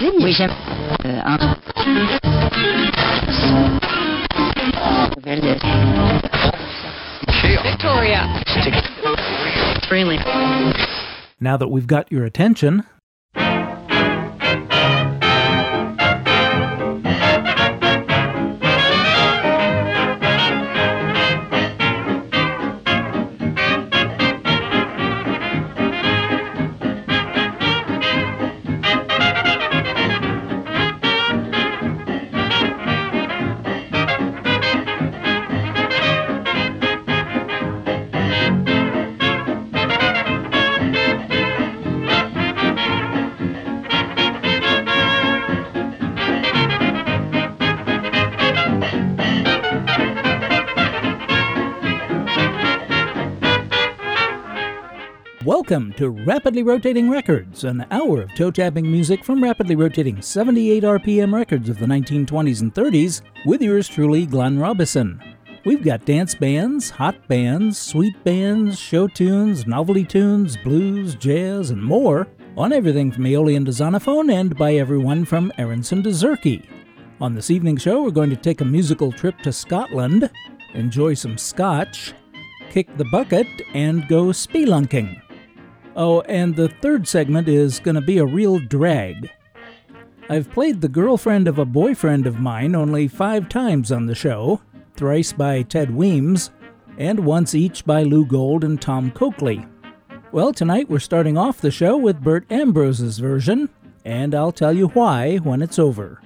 Oui, j'aime. Euh, un. Victoria. Really. Now that we've got your attention, Rapidly Rotating Records, an hour of toe tapping music from rapidly rotating 78 RPM records of the 1920s and 30s, with yours truly, Glenn Robison. We've got dance bands, hot bands, sweet bands, show tunes, novelty tunes, blues, jazz, and more on everything from Aeolian to Zonophone and by everyone from Aaronson to Zurke. On this evening's show, we're going to take a musical trip to Scotland, enjoy some scotch, kick the bucket, and go spelunking. Oh, and the third segment is going to be a real drag. I've played the girlfriend of a boyfriend of mine only five times on the show, thrice by Ted Weems, and once each by Lou Gold and Tom Coakley. Well, tonight we're starting off the show with Bert Ambrose's version, and I'll tell you why when it's over.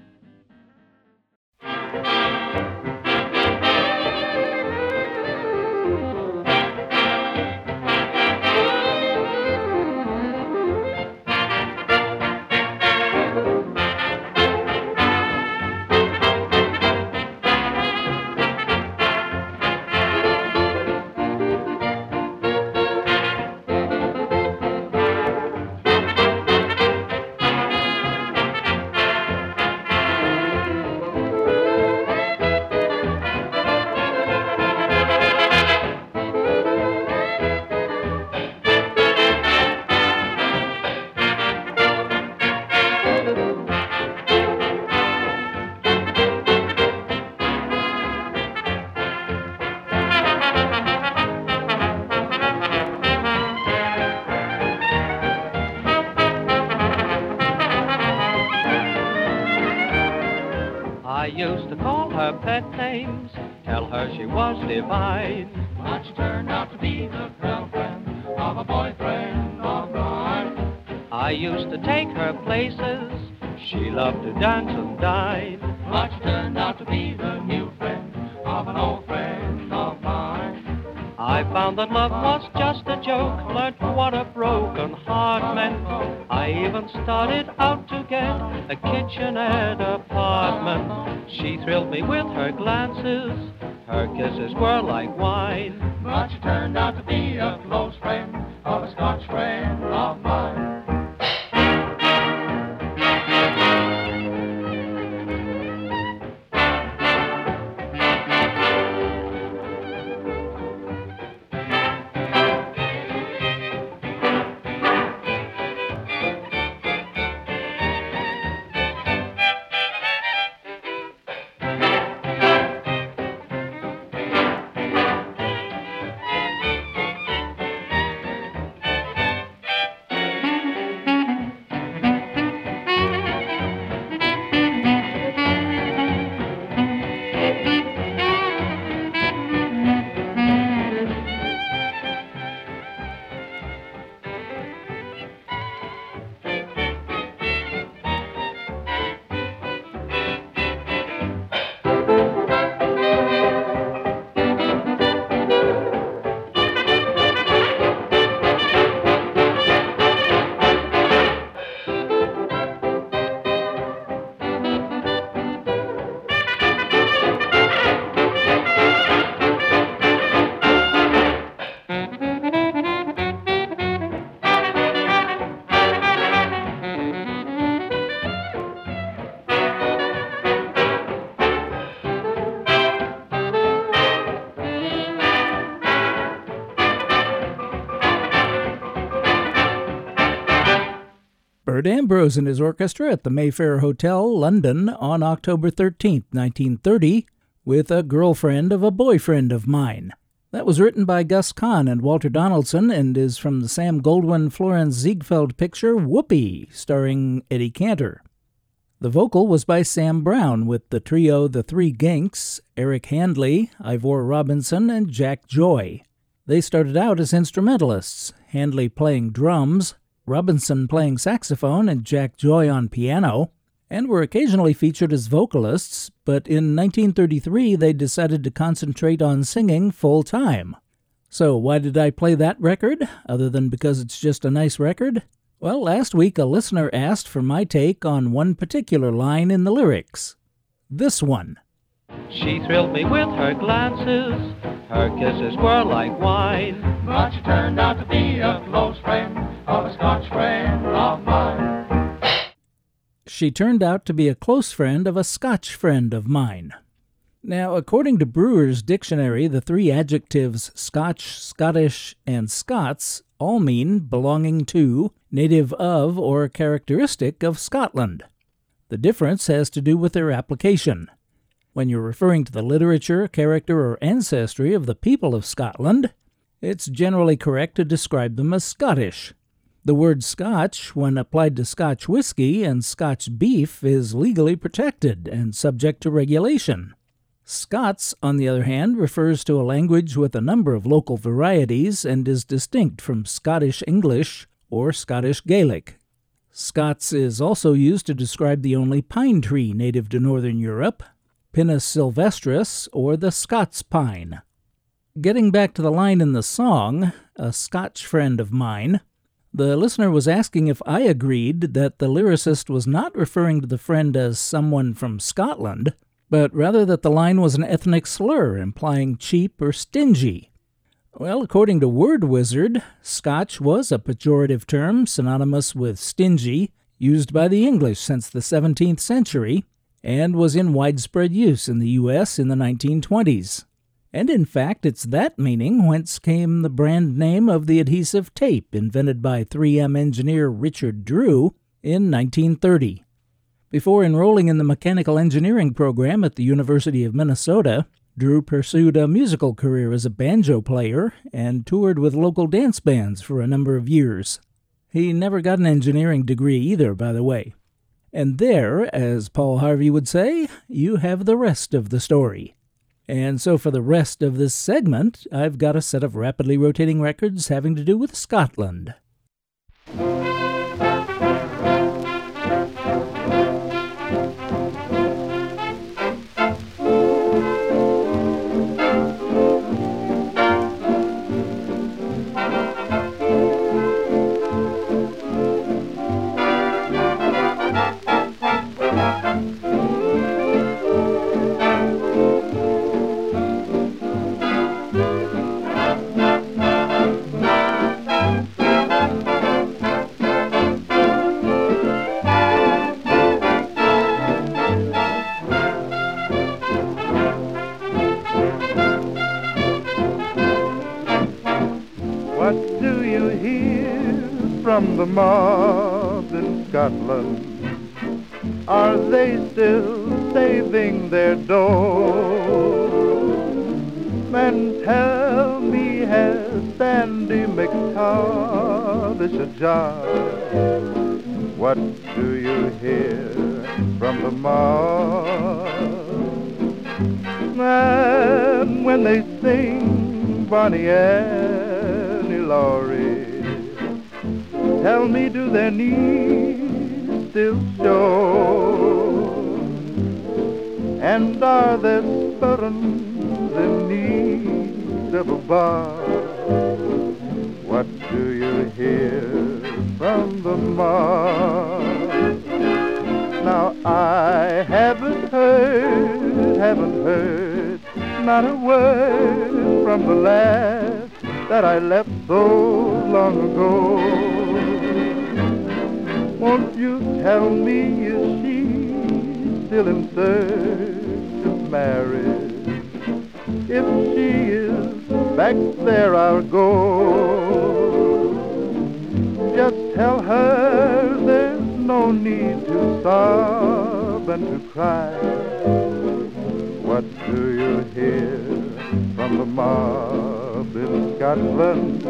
Me with her glances, her kisses were like wine. Ambrose and his orchestra at the Mayfair Hotel, London, on October 13, 1930, with A Girlfriend of a Boyfriend of Mine. That was written by Gus Kahn and Walter Donaldson and is from the Sam Goldwyn Florence Ziegfeld picture Whoopee, starring Eddie Cantor. The vocal was by Sam Brown with the trio The Three Ginks, Eric Handley, Ivor Robinson, and Jack Joy. They started out as instrumentalists, Handley playing drums, Robinson playing saxophone, and Jack Joy on piano, and were occasionally featured as vocalists, but in 1933 they decided to concentrate on singing full time. So, why did I play that record, other than because it's just a nice record? Well, last week a listener asked for my take on one particular line in the lyrics. This one. She thrilled me with her glances, her kisses were like wine. But she turned out to be a close friend of a Scotch friend of mine. She turned out to be a close friend of a Scotch friend of mine. Now, according to Brewer's dictionary, the three adjectives Scotch, Scottish, and Scots all mean belonging to, native of, or characteristic of Scotland. The difference has to do with their application. When you're referring to the literature, character, or ancestry of the people of Scotland, it's generally correct to describe them as Scottish. The word Scotch, when applied to Scotch whiskey and Scotch beef, is legally protected and subject to regulation. Scots, on the other hand, refers to a language with a number of local varieties and is distinct from Scottish English or Scottish Gaelic. Scots is also used to describe the only pine tree native to northern Europe, Pinus sylvestris, or the Scots pine. Getting back to the line in the song, a Scotch friend of mine, the listener was asking if I agreed that the lyricist was not referring to the friend as someone from Scotland, but rather that the line was an ethnic slur implying cheap or stingy. Well, according to Word Wizard, Scotch was a pejorative term synonymous with stingy, used by the English since the 17th century, and was in widespread use in the U.S. in the 1920s. And in fact, it's that meaning whence came the brand name of the adhesive tape invented by 3M engineer Richard Drew in 1930. Before enrolling in the mechanical engineering program at the University of Minnesota, Drew pursued a musical career as a banjo player and toured with local dance bands for a number of years. He never got an engineering degree either, by the way. And there, as Paul Harvey would say, you have the rest of the story. And so for the rest of this segment, I've got a set of rapidly rotating records having to do with Scotland. From the mob in Scotland? Are they still saving their dough? And tell me, has Sandy McTavish a job? What do you hear from the mob? And when they sing Bonnie Annie Laurie, tell me, do their knees still show? And are their sputtums in need of a bar? What do you hear from the mob? Now I haven't heard, haven't heard not a word from the lass that I left so long ago. Won't you tell me is she still in search of marriage? If she is back there, I'll go. Just tell her there's no need to sob and to cry. What do you hear from the mob in Scotland?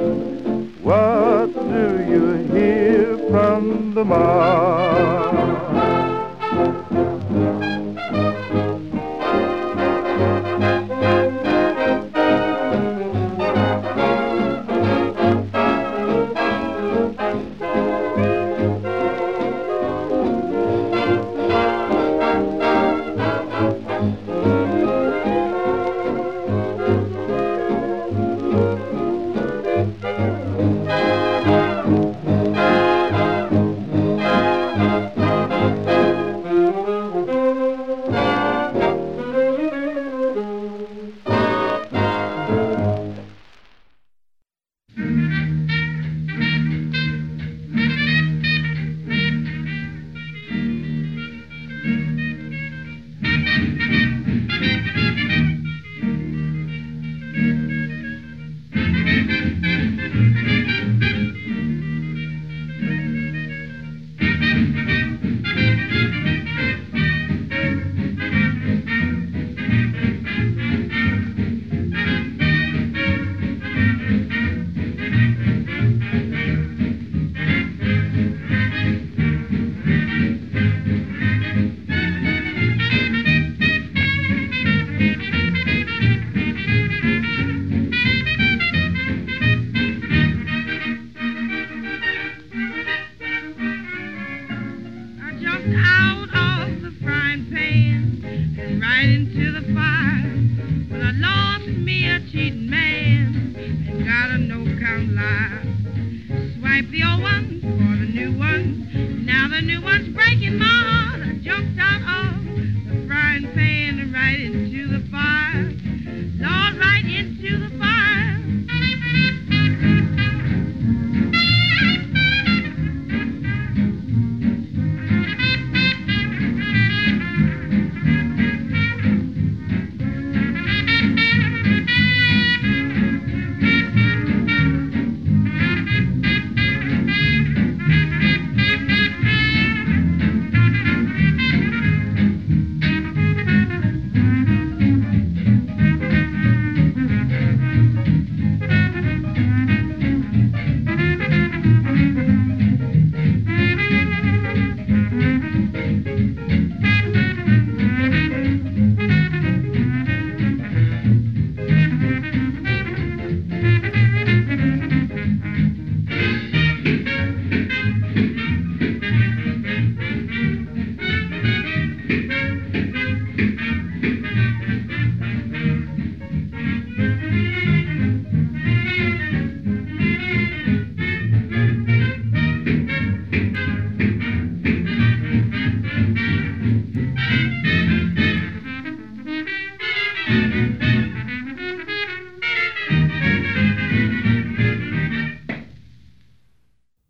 What do you hear from the mob?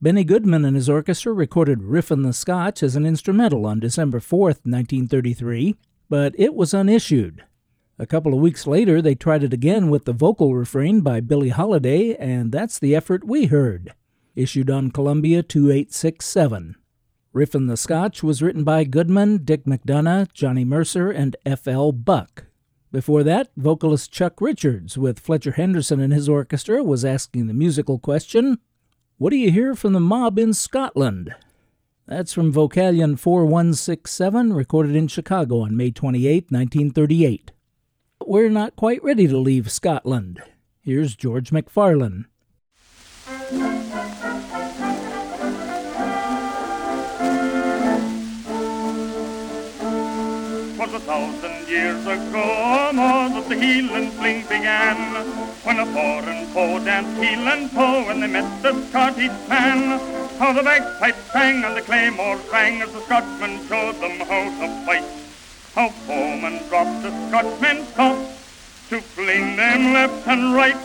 Benny Goodman and his orchestra recorded Riffin' the Scotch as an instrumental on December 4th, 1933, but it was unissued. A couple of weeks later, they tried it again with the vocal refrain by Billie Holiday, and that's the effort we heard, issued on Columbia 2867. Riffin' the Scotch was written by Goodman, Dick McDonough, Johnny Mercer, and F.L. Buck. Before that, vocalist Chuck Richards with Fletcher Henderson and his orchestra was asking the musical question What do you hear from the mob in Scotland? That's from Vocalion 4167, recorded in Chicago on May 28, 1938. We're not quite ready to leave Scotland. Here's George McFarlane. Twas a thousand years ago, more that the heel and fling began, when a foreign foe danced heel and toe when they met the Scottish man. How the bagpipes sang and the claymore rang as the Scotchmen showed them how to fight. How foemen dropped the Scotchmen stopped to fling them left and right.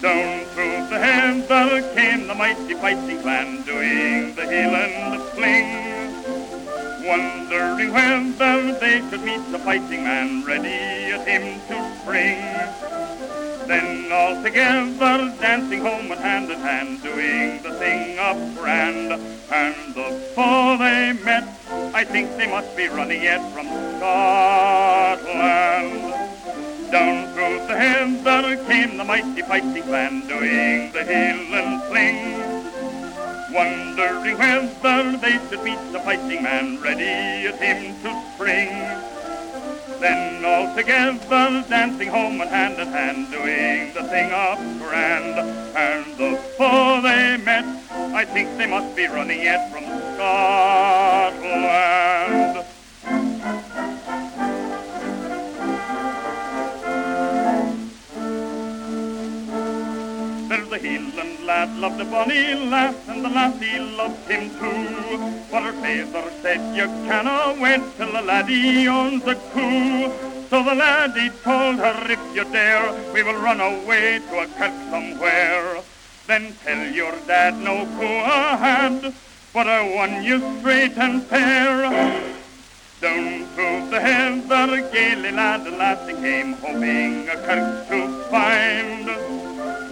Down through the heather came the mighty fighting clan, doing the heel and the fling. Wondering whether they could meet the fighting man, ready at him to spring. Then all together, dancing home and hand in hand, doing the thing up grand. And before they met, I think they must be running yet from Scotland. Down through the heather came the mighty fighting clan, doing the heel and fling. Wondering whether they should meet the fighting man, ready at him to spring. Then all together, dancing home and hand in hand, doing the thing up grand. And the before they met, I think they must be running yet from Scotland. Lad loved a bonny lass, and the lassie loved him too. But her father said, you cannot wait till the laddie owns a coo. So the laddie told her, if you dare, we will run away to a kirk somewhere. Then tell your dad no coo I had, but I won you straight and fair. Down through the heather, gaily lad and lassie came, hoping a kirk to find.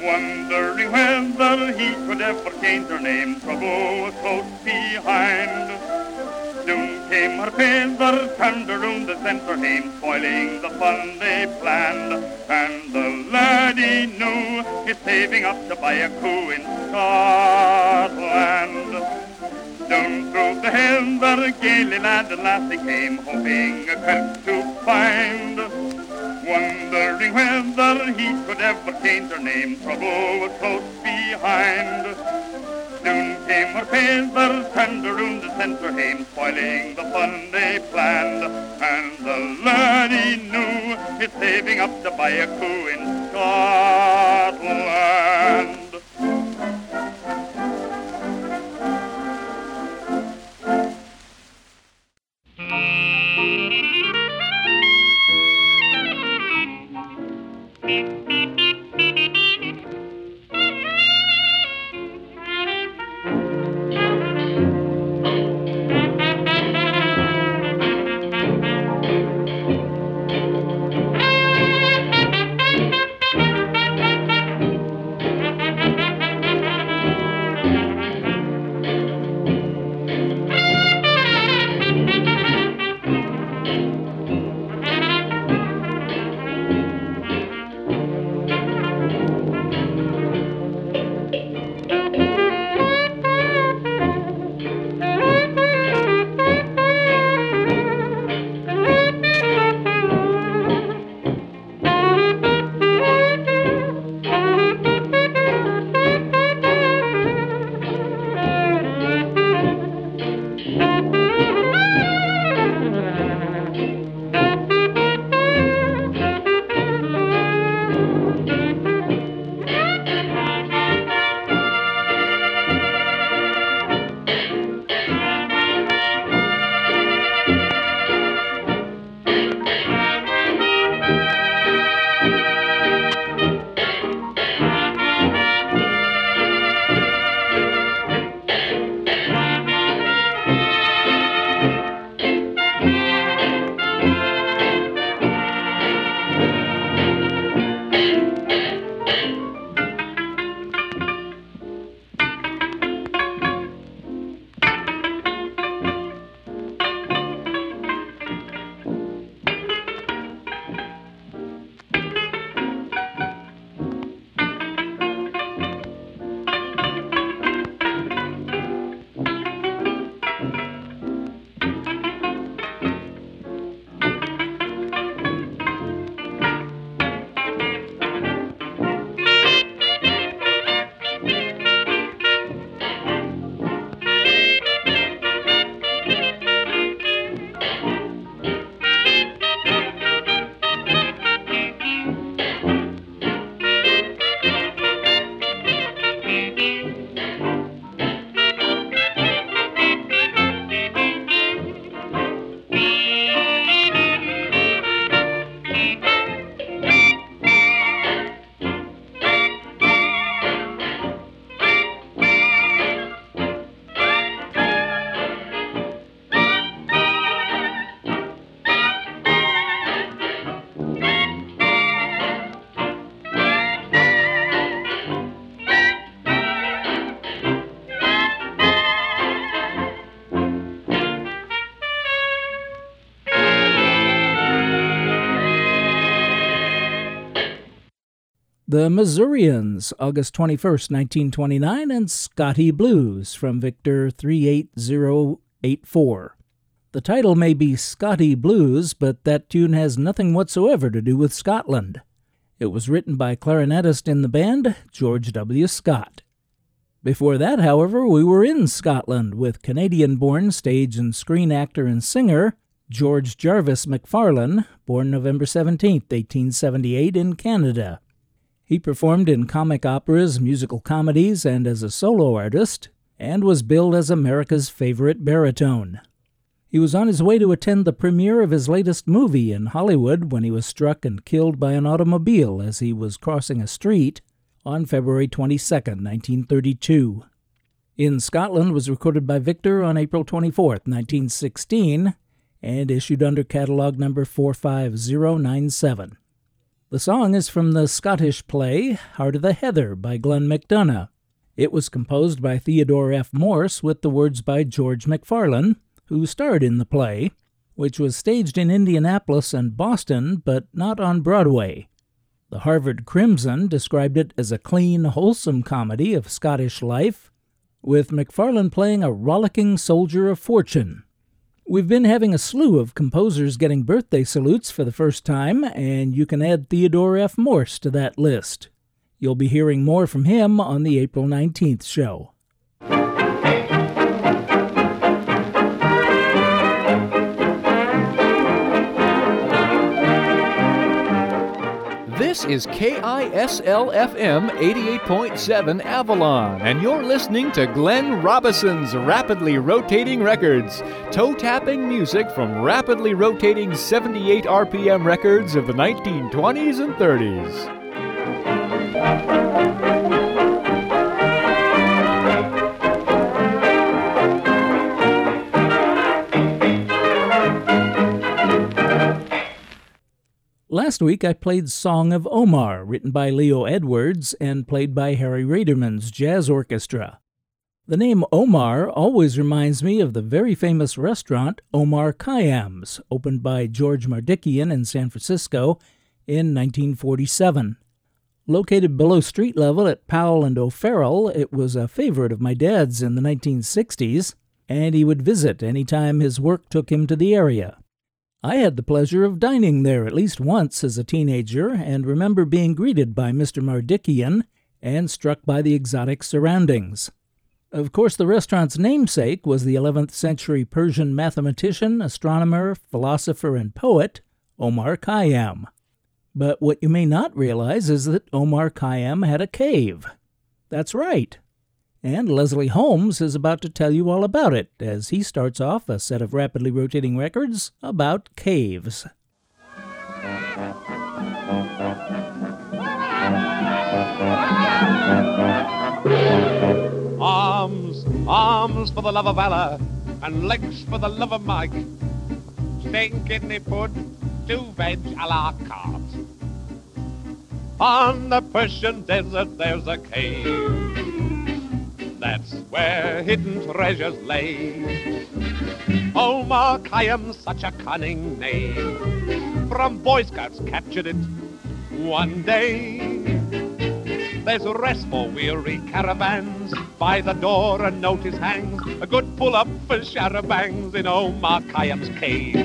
Wondering whether he could ever change her name, trouble was close behind. Soon came her father, turned around the centre hame, spoiling the fun they planned. And the laddie knew he's saving up to buy a coo in Scotland. Down through the heather, gaily lad and lassie came, hoping a kirk to find. Wondering whether he could ever change her name, trouble was close behind. Soon came her father, turned around the centre hame, spoiling the fun they planned. And the laddie knew he's saving up to buy a coo in Scotland. The Missourians, August 21st, 1929, and Scotty Blues from Victor 38084. The title may be Scotty Blues, but that tune has nothing whatsoever to do with Scotland. It was written by clarinetist in the band, George W. Scott. Before that, however, we were in Scotland with Canadian born stage and screen actor and singer George Jarvis McFarlane, born November 17, 1878, in Canada. He performed in comic operas, musical comedies, and as a solo artist, and was billed as America's favorite baritone. He was on his way to attend the premiere of his latest movie in Hollywood when he was struck and killed by an automobile as he was crossing a street on February 22, 1932. In Scotland was recorded by Victor on April 24, 1916, and issued under catalog number 45097. The song is from the Scottish play Heart of the Heather by Glen MacDonough. It was composed by Theodore F. Morse with the words by George McFarlane, who starred in the play, which was staged in Indianapolis and Boston but not on Broadway. The Harvard Crimson described it as a clean, wholesome comedy of Scottish life, with McFarlane playing a rollicking soldier of fortune We've been having a slew of composers getting birthday salutes for the first time, and you can add Theodore F. Morse to that list. You'll be hearing more from him on the April 19th show. This is KISL FM 88.7 Avalon, and you're listening to Glenn Robison's Rapidly Rotating Records, toe tapping music from rapidly rotating 78 RPM records of the 1920s and 30s. Last week I played Song of Omar, written by Leo Edwards and played by Harry Raderman's Jazz Orchestra. The name Omar always reminds me of the very famous restaurant Omar Khayyam's, opened by George Mardikian in San Francisco in 1947. Located below street level at Powell and O'Farrell, it was a favorite of my dad's in the 1960s, and he would visit any time his work took him to the area. I had the pleasure of dining there at least once as a teenager and remember being greeted by Mr. Mardikian and struck by the exotic surroundings. Of course, the restaurant's namesake was the 11th century Persian mathematician, astronomer, philosopher, and poet Omar Khayyam. But what you may not realize is that Omar Khayyam had a cave. That's right, and Leslie Holmes is about to tell you all about it as he starts off a set of rapidly rotating records about caves. Arms, arms for the love of Allah, and legs for the love of Mike. Steak, kidney, pud, two veg a la carte. On the Persian desert there's a cave that's where hidden treasures lay. Omar Khayyam's such a cunning name. From Boy Scouts captured it one day. There's rest for weary caravans. By the door a notice hangs. A good pull-up for charabancs in Omar Khayyam's cave.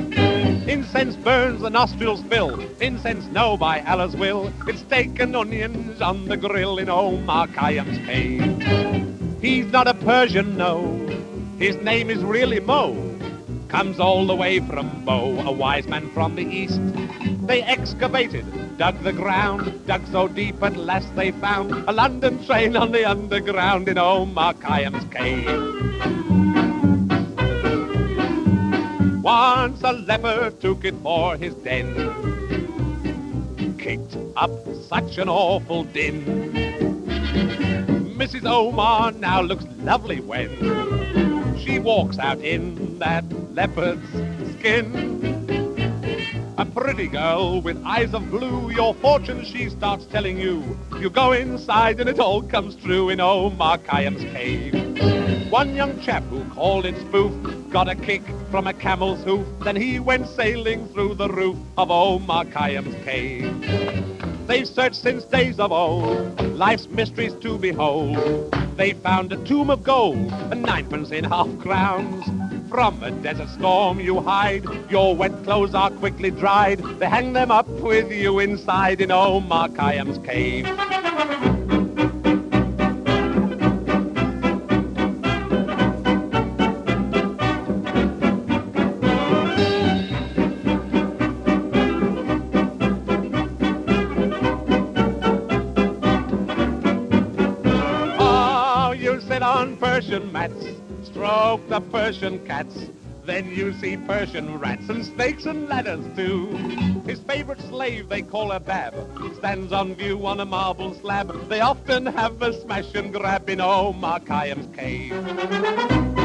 Incense burns, the nostrils fill. Incense no by Allah's will. It's steak and onions on the grill in Omar Khayyam's cave. He's not a Persian, no. His name is really Mo. Comes all the way from Bo, a wise man from the east. They excavated, dug the ground, dug so deep at last they found a London train on the underground in Omar Khayyam's cave. Once a leopard took it for his den, kicked up such an awful din. Mrs. Omar now looks lovely when she walks out in that leopard's skin. A pretty girl with eyes of blue, your fortune she starts telling you. You go inside and it all comes true in Omar Khayyam's cave. One young chap who called it spoof got a kick from a camel's hoof. Then he went sailing through the roof of Omar Khayyam's cave. They've searched since days of old, life's mysteries to behold. They found a tomb of gold, and ninepence in half crowns. From a desert storm you hide, your wet clothes are quickly dried. They hang them up with you inside in Omar Khayyam's cave. Persian mats, stroke the Persian cats. Then you see Persian rats and snakes and ladders too. His favorite slave they call a bab stands on view on a marble slab. They often have a smash and grab in Omar Khayyam's cave.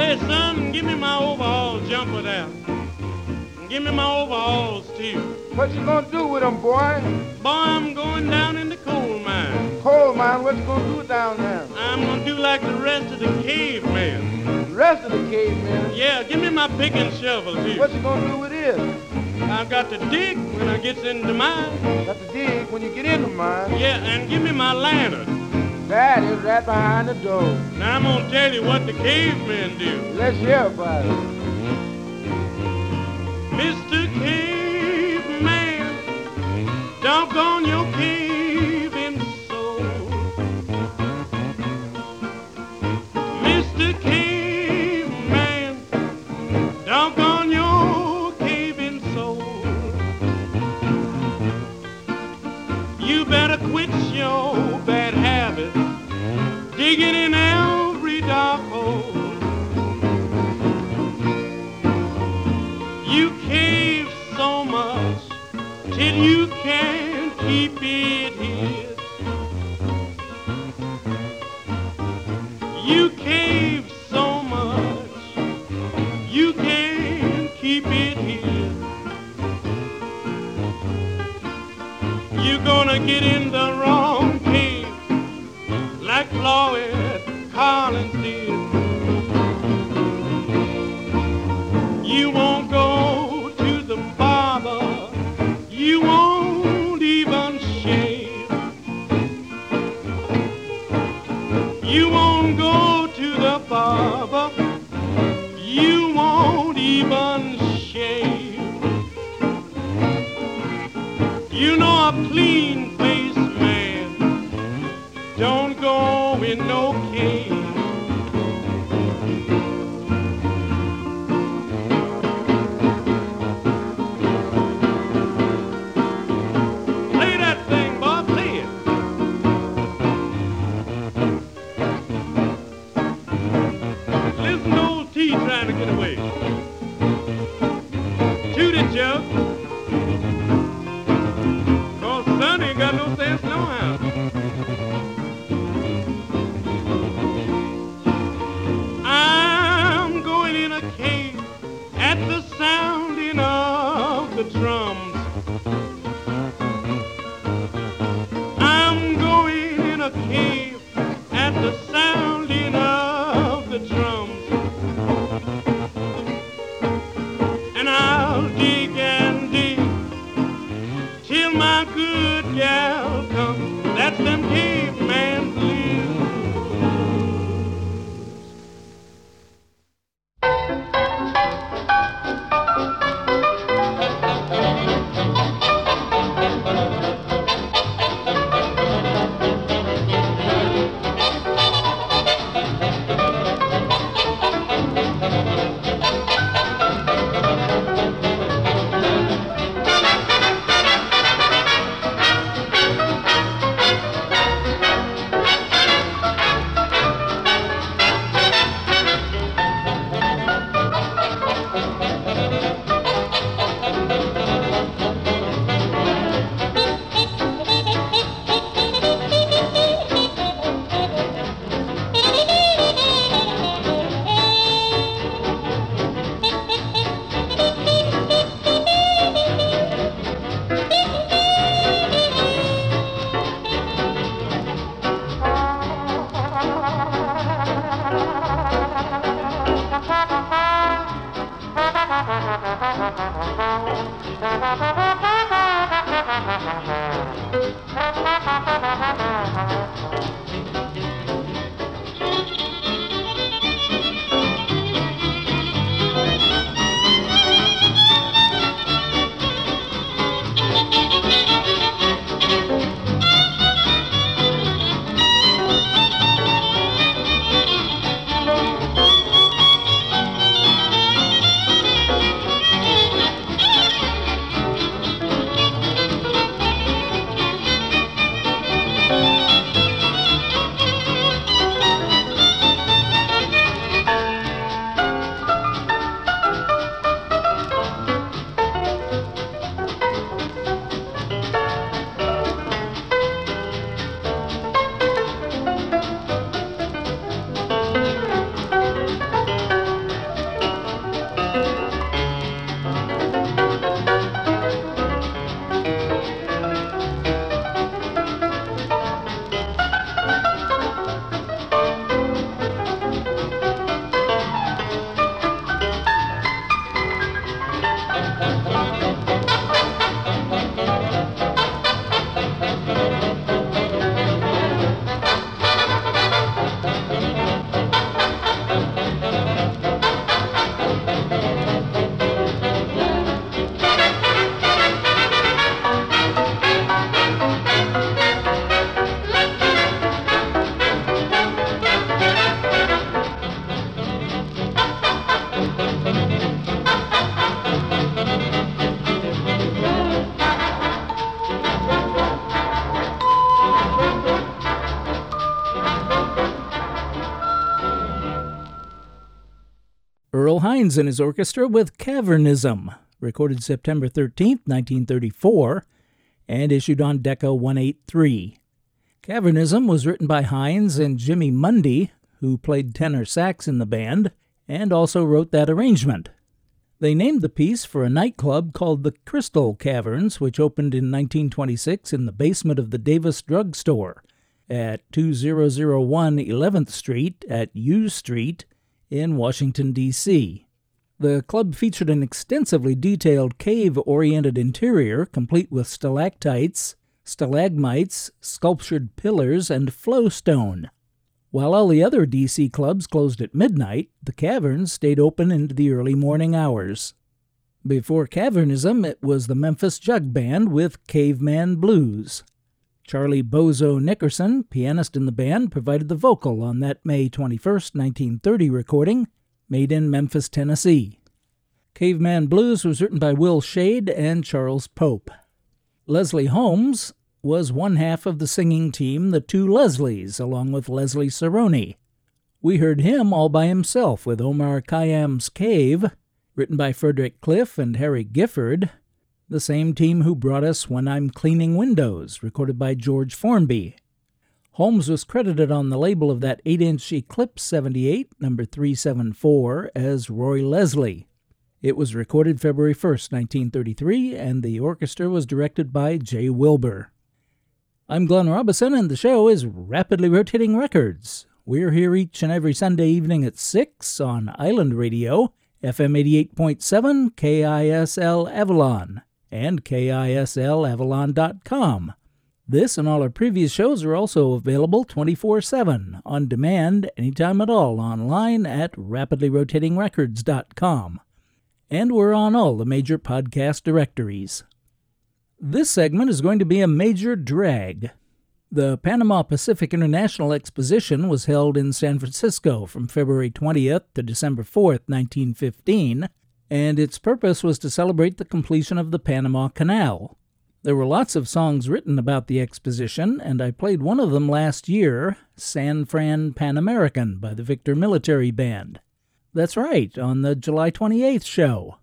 Say, son, give me my overalls jumper there. Give me my overalls, too. What you gonna do with them, boy? Boy, I'm going down in the coal mine. Coal mine, what you gonna do down there? I'm gonna do like the rest of the cavemen. The rest of the cavemen? Yeah, give me my pick and shovel, too. What you gonna do with it? I got to dig when I gets in the mine. Got to dig when you get in the mine? Yeah, and give me my lantern. That is right behind the door. Now I'm gonna tell you what the cavemen do. Let's hear about it. Mr. Caveman, doggone your your bad habits, digging in every dark You know a clean faced man. Don't go in no Hines and his orchestra with Cavernism, recorded September 13, 1934, and issued on Decca 183. Cavernism was written by Hines and Jimmy Mundy, who played tenor sax in the band, and also wrote that arrangement. They named the piece for a nightclub called the Crystal Caverns, which opened in 1926 in the basement of the Davis Drug Store at 2001 11th Street at U Street in Washington, D.C. The club featured an extensively detailed cave oriented interior, complete with stalactites, stalagmites, sculptured pillars, and flowstone. While all the other DC clubs closed at midnight, the caverns stayed open into the early morning hours. Before Cavernism, it was the Memphis Jug Band with Caveman Blues. Charlie Bozo Nickerson, pianist in the band, provided the vocal on that May 21, 1930 recording, made in Memphis, Tennessee. Caveman Blues was written by Will Shade and Charles Pope. Leslie Holmes was one half of the singing team, the Two Leslies, along with Leslie Sarony. We heard him all by himself with Omar Khayyam's Cave, written by Frederick Cliff and Harry Gifford, the same team who brought us When I'm Cleaning Windows, recorded by George Formby. Holmes was credited on the label of that 8 inch Eclipse 78, number 374, as Roy Leslie. It was recorded February 1, 1933, and the orchestra was directed by Jay Wilbur. I'm Glenn Robison, and the show is Rapidly Rotating Records. We're here each and every Sunday evening at 6 on Island Radio, FM 88.7, KISL Avalon and KISLAvalon.com. This and all our previous shows are also available 24 7 on demand anytime at all online at rapidlyrotatingrecords.com. And we're on all the major podcast directories. This segment is going to be a major drag. The Panama Pacific International Exposition was held in San Francisco from February 20th to December 4th, 1915 and its purpose was to celebrate the completion of the Panama Canal. There were lots of songs written about the exposition, and I played one of them last year, San Fran Pan American by the Victor Military Band. That's right, on the July 28th show.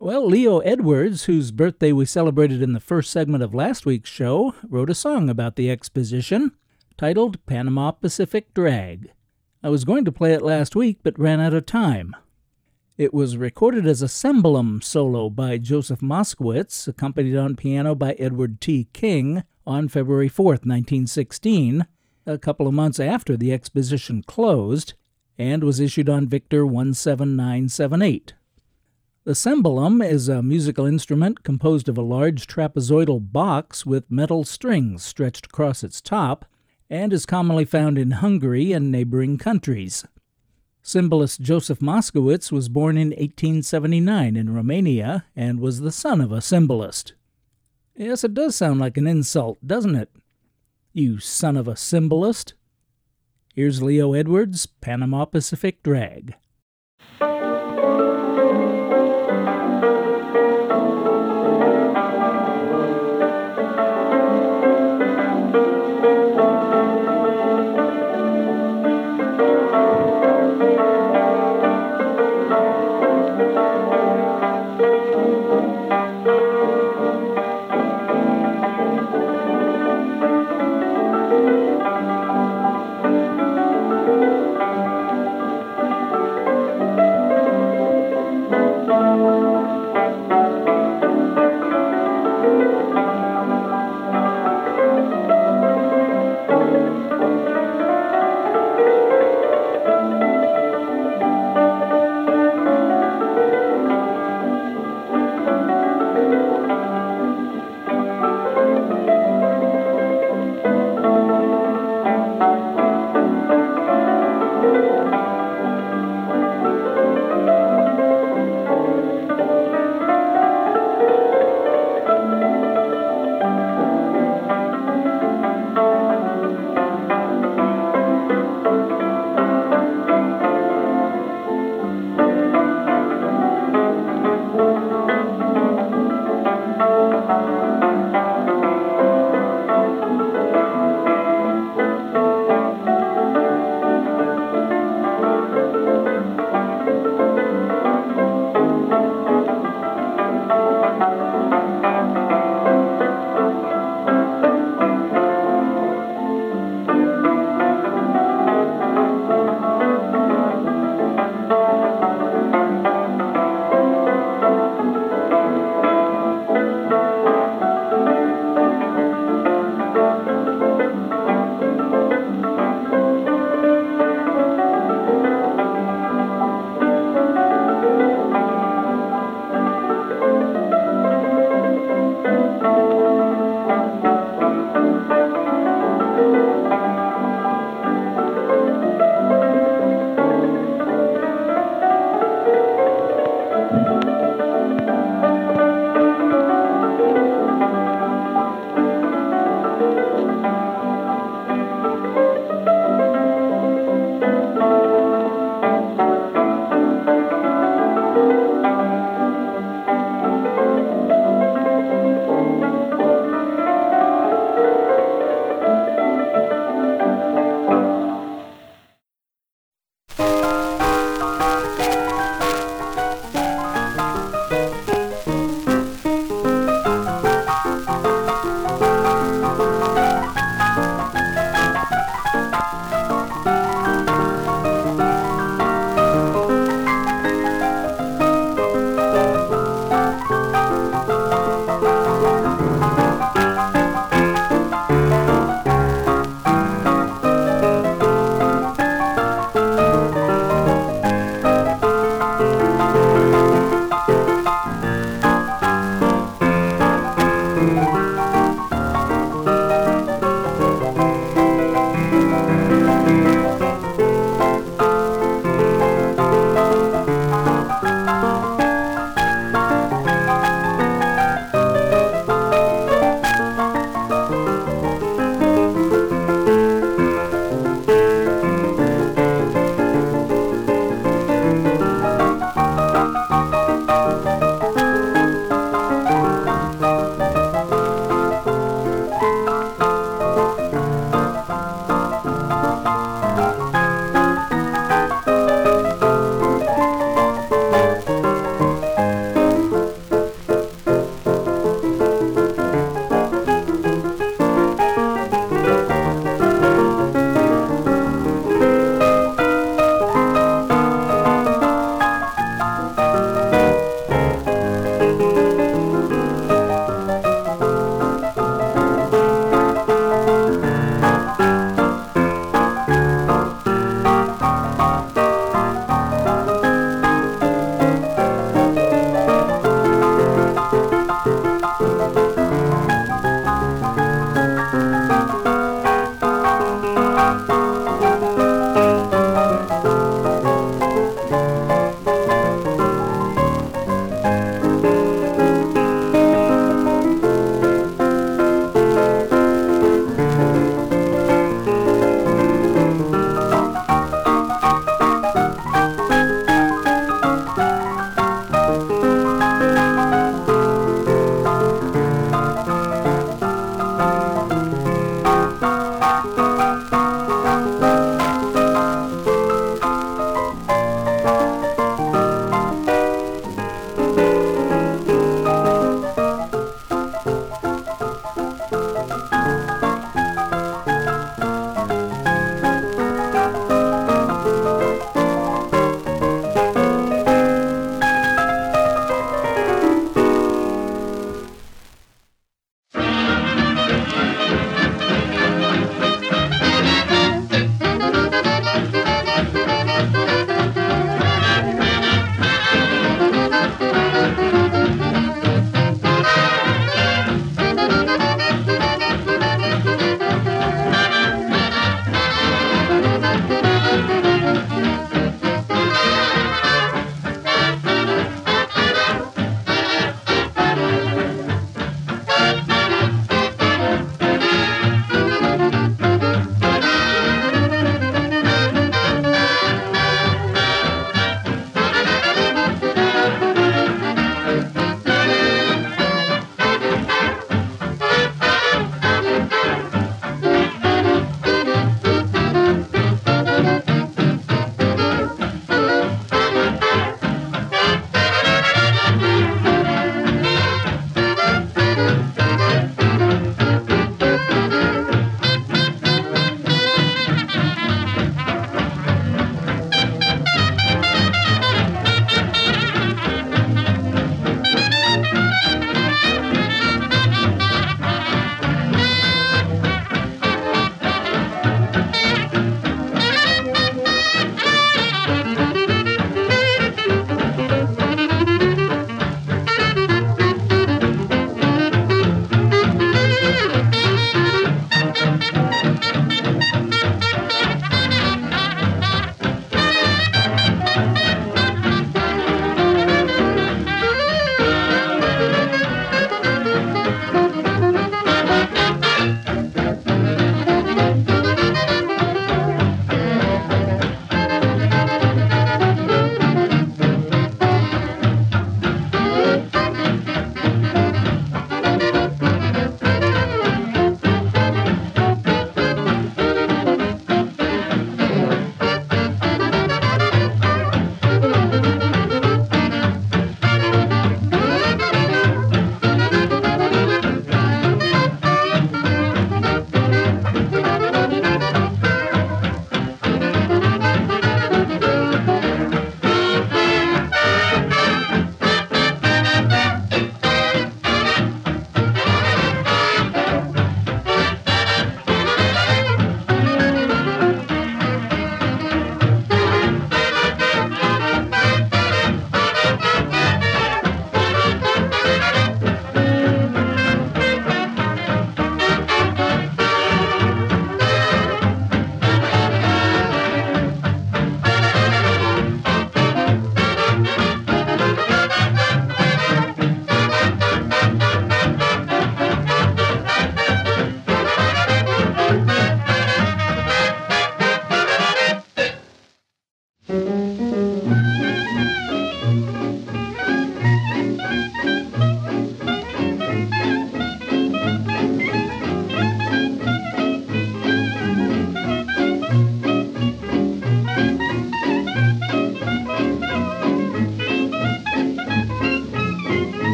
Well, Leo Edwards, whose birthday we celebrated in the first segment of last week's show, wrote a song about the exposition titled Panama Pacific Drag. I was going to play it last week but ran out of time. It was recorded as a cimbalom solo by Joseph Moskowitz, accompanied on piano by Edward T. King, on February 4, 1916, a couple of months after the exposition closed, and was issued on Victor 17978. The cimbalom is a musical instrument composed of a large trapezoidal box with metal strings stretched across its top and is commonly found in Hungary and neighboring countries. Cymbalist Joseph Moskowitz was born in 1879 in Romania and was the son of a cymbalist. Yes, it does sound like an insult, doesn't it? You son of a cymbalist. Here's Leo Edwards, Panama Pacific Drag.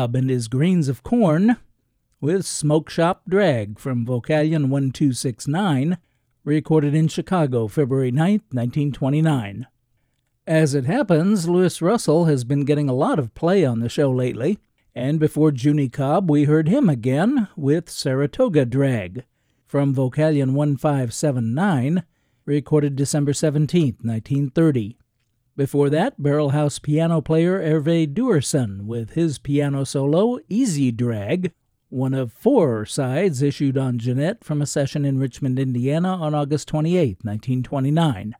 And his Grains of Corn with Smoke Shop Drag from Vocalion 1269, recorded in Chicago February 9, 1929. As it happens, Luis Russell has been getting a lot of play on the show lately, and before Junie Cobb, we heard him again with Saratoga Drag from Vocalion 1579, recorded December 17, 1930. Before hmm. that, Barrelhouse piano player Hervé Duerson with his piano solo Easy Drag, one of four sides issued on Gennett from a session in Richmond, Indiana on August 28, 1929.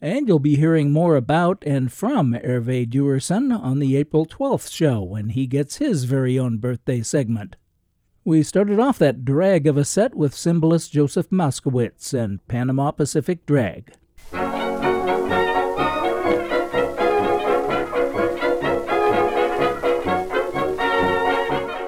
And you'll be hearing more about and from Hervé Duerson on the April 12th show when he gets his very own birthday segment. We started off that drag of a set with cymbalist Joseph Moskowitz and Panama Pacific Drag.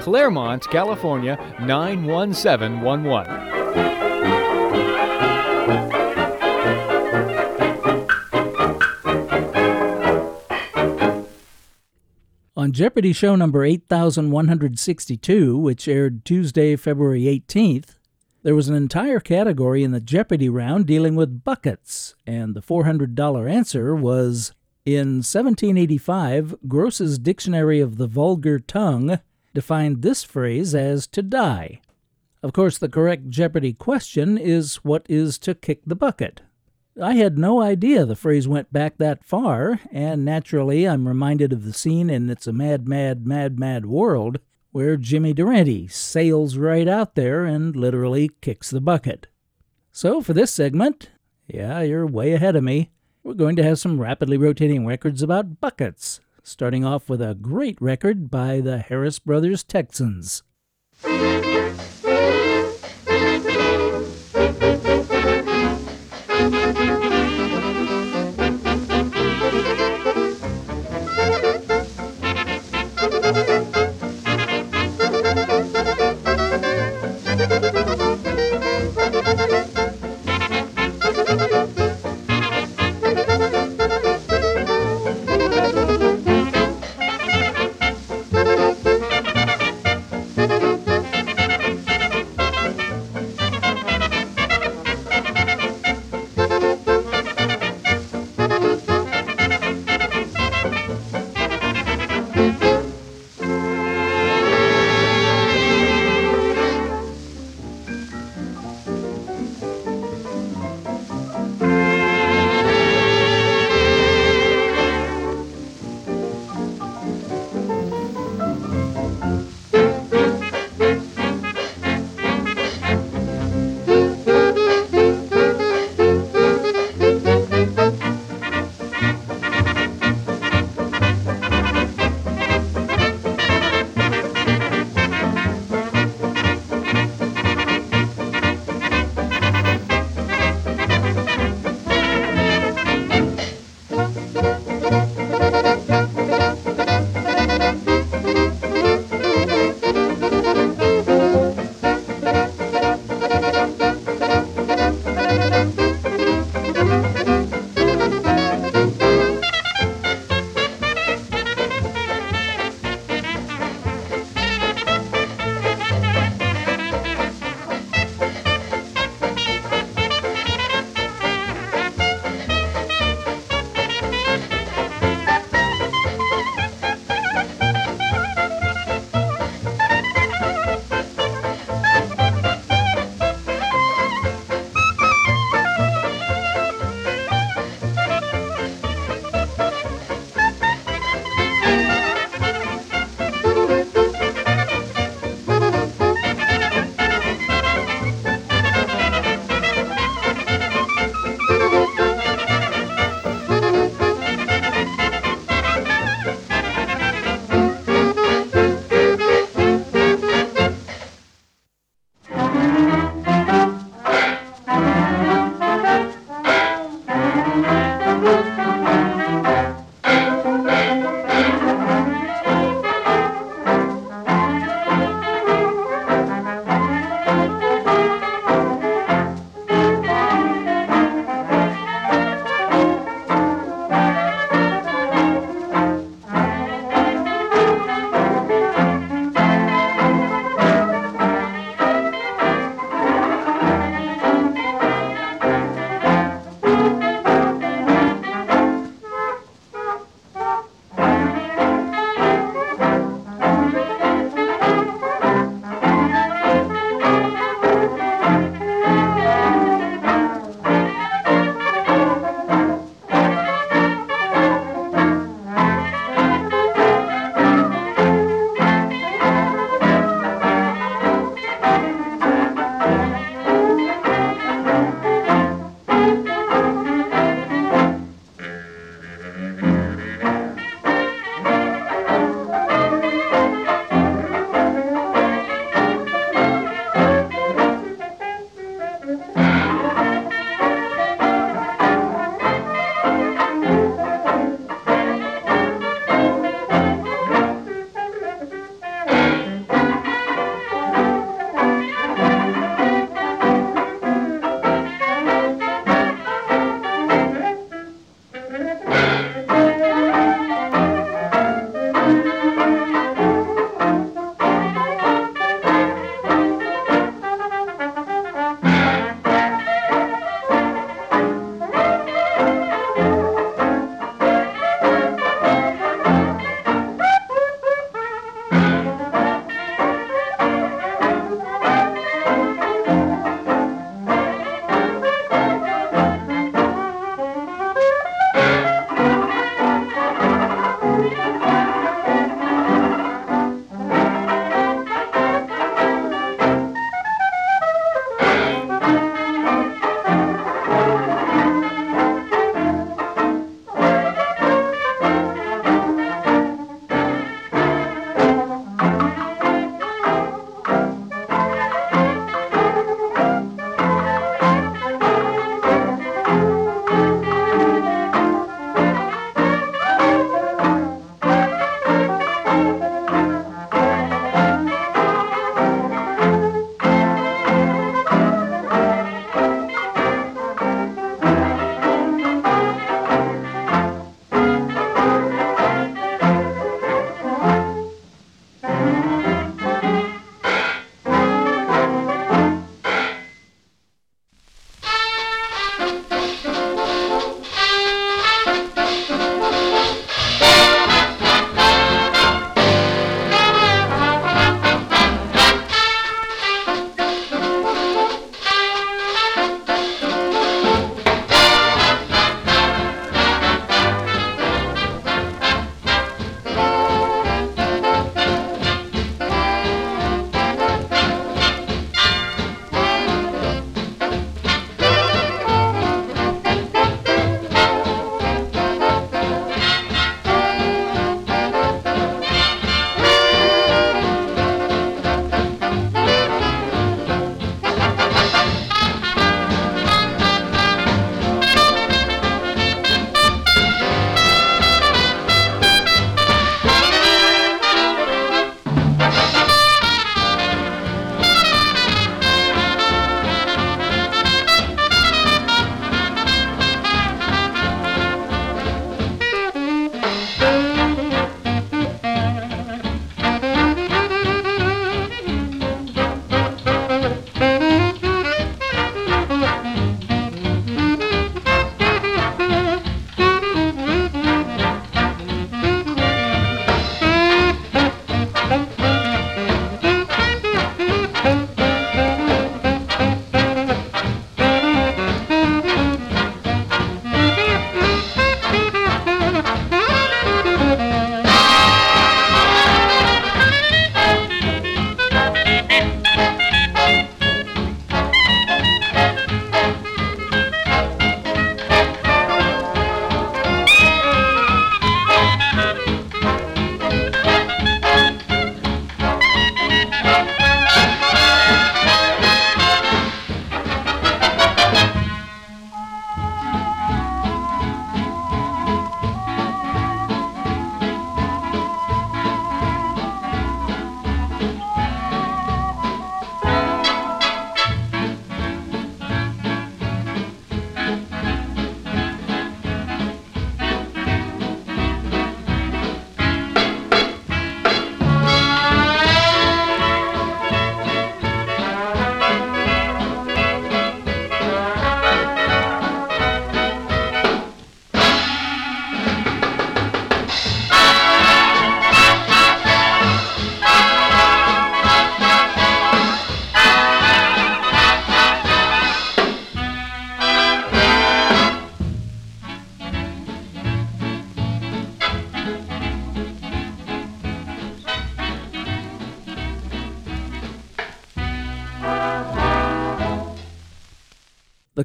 Claremont, California 91711. On Jeopardy show number 8162, which aired Tuesday, February 18th, there was an entire category in the Jeopardy round dealing with buckets, and the $400 answer was In 1785, Grose's Dictionary of the Vulgar Tongue defined this phrase as to die. Of course, the correct Jeopardy question is what is to kick the bucket? I had no idea the phrase went back that far, and naturally I'm reminded of the scene in It's a Mad, Mad, Mad, Mad World where Jimmy Durante sails right out there and literally kicks the bucket. So for this segment, yeah, you're way ahead of me, we're going to have some rapidly rotating records about buckets, starting off with a great record by the Harris Brothers Texans.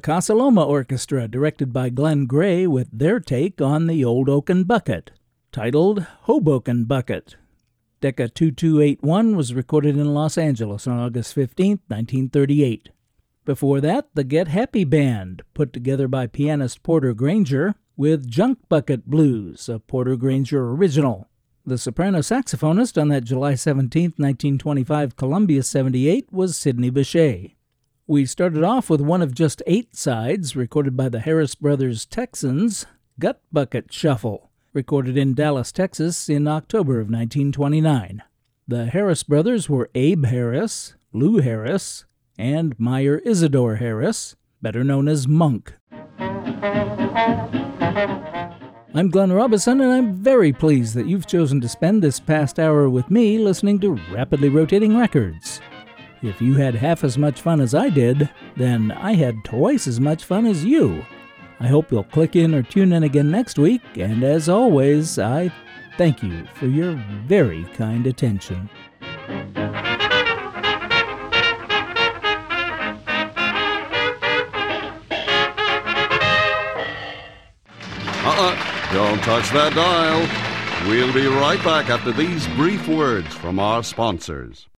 The Casa Loma Orchestra, directed by Glen Gray, with their take on the Old Oaken Bucket, titled Hoboken Bucket. Decca 2281 was recorded in Los Angeles on August 15, 1938. Before that, the Get Happy Band, put together by pianist Porter Grainger, with Junk Bucket Blues, a Porter Grainger original. The soprano saxophonist on that July 17, 1925 Columbia 78 was Sidney Bechet. We started off with one of just eight sides recorded by the Harris Brothers Texans, Gut Bucket Shuffle, recorded in Dallas, Texas in October of 1929. The Harris brothers were Abe Harris, Lou Harris, and Meyer Isidore Harris, better known as Monk. I'm Glenn Robison, and I'm very pleased that you've chosen to spend this past hour with me listening to Rapidly Rotating Records. If you had half as much fun as I did, then I had twice as much fun as you. I hope you'll click in or tune in again next week, and as always, I thank you for your very kind attention. Uh-uh. Don't touch that dial. We'll be right back after these brief words from our sponsors.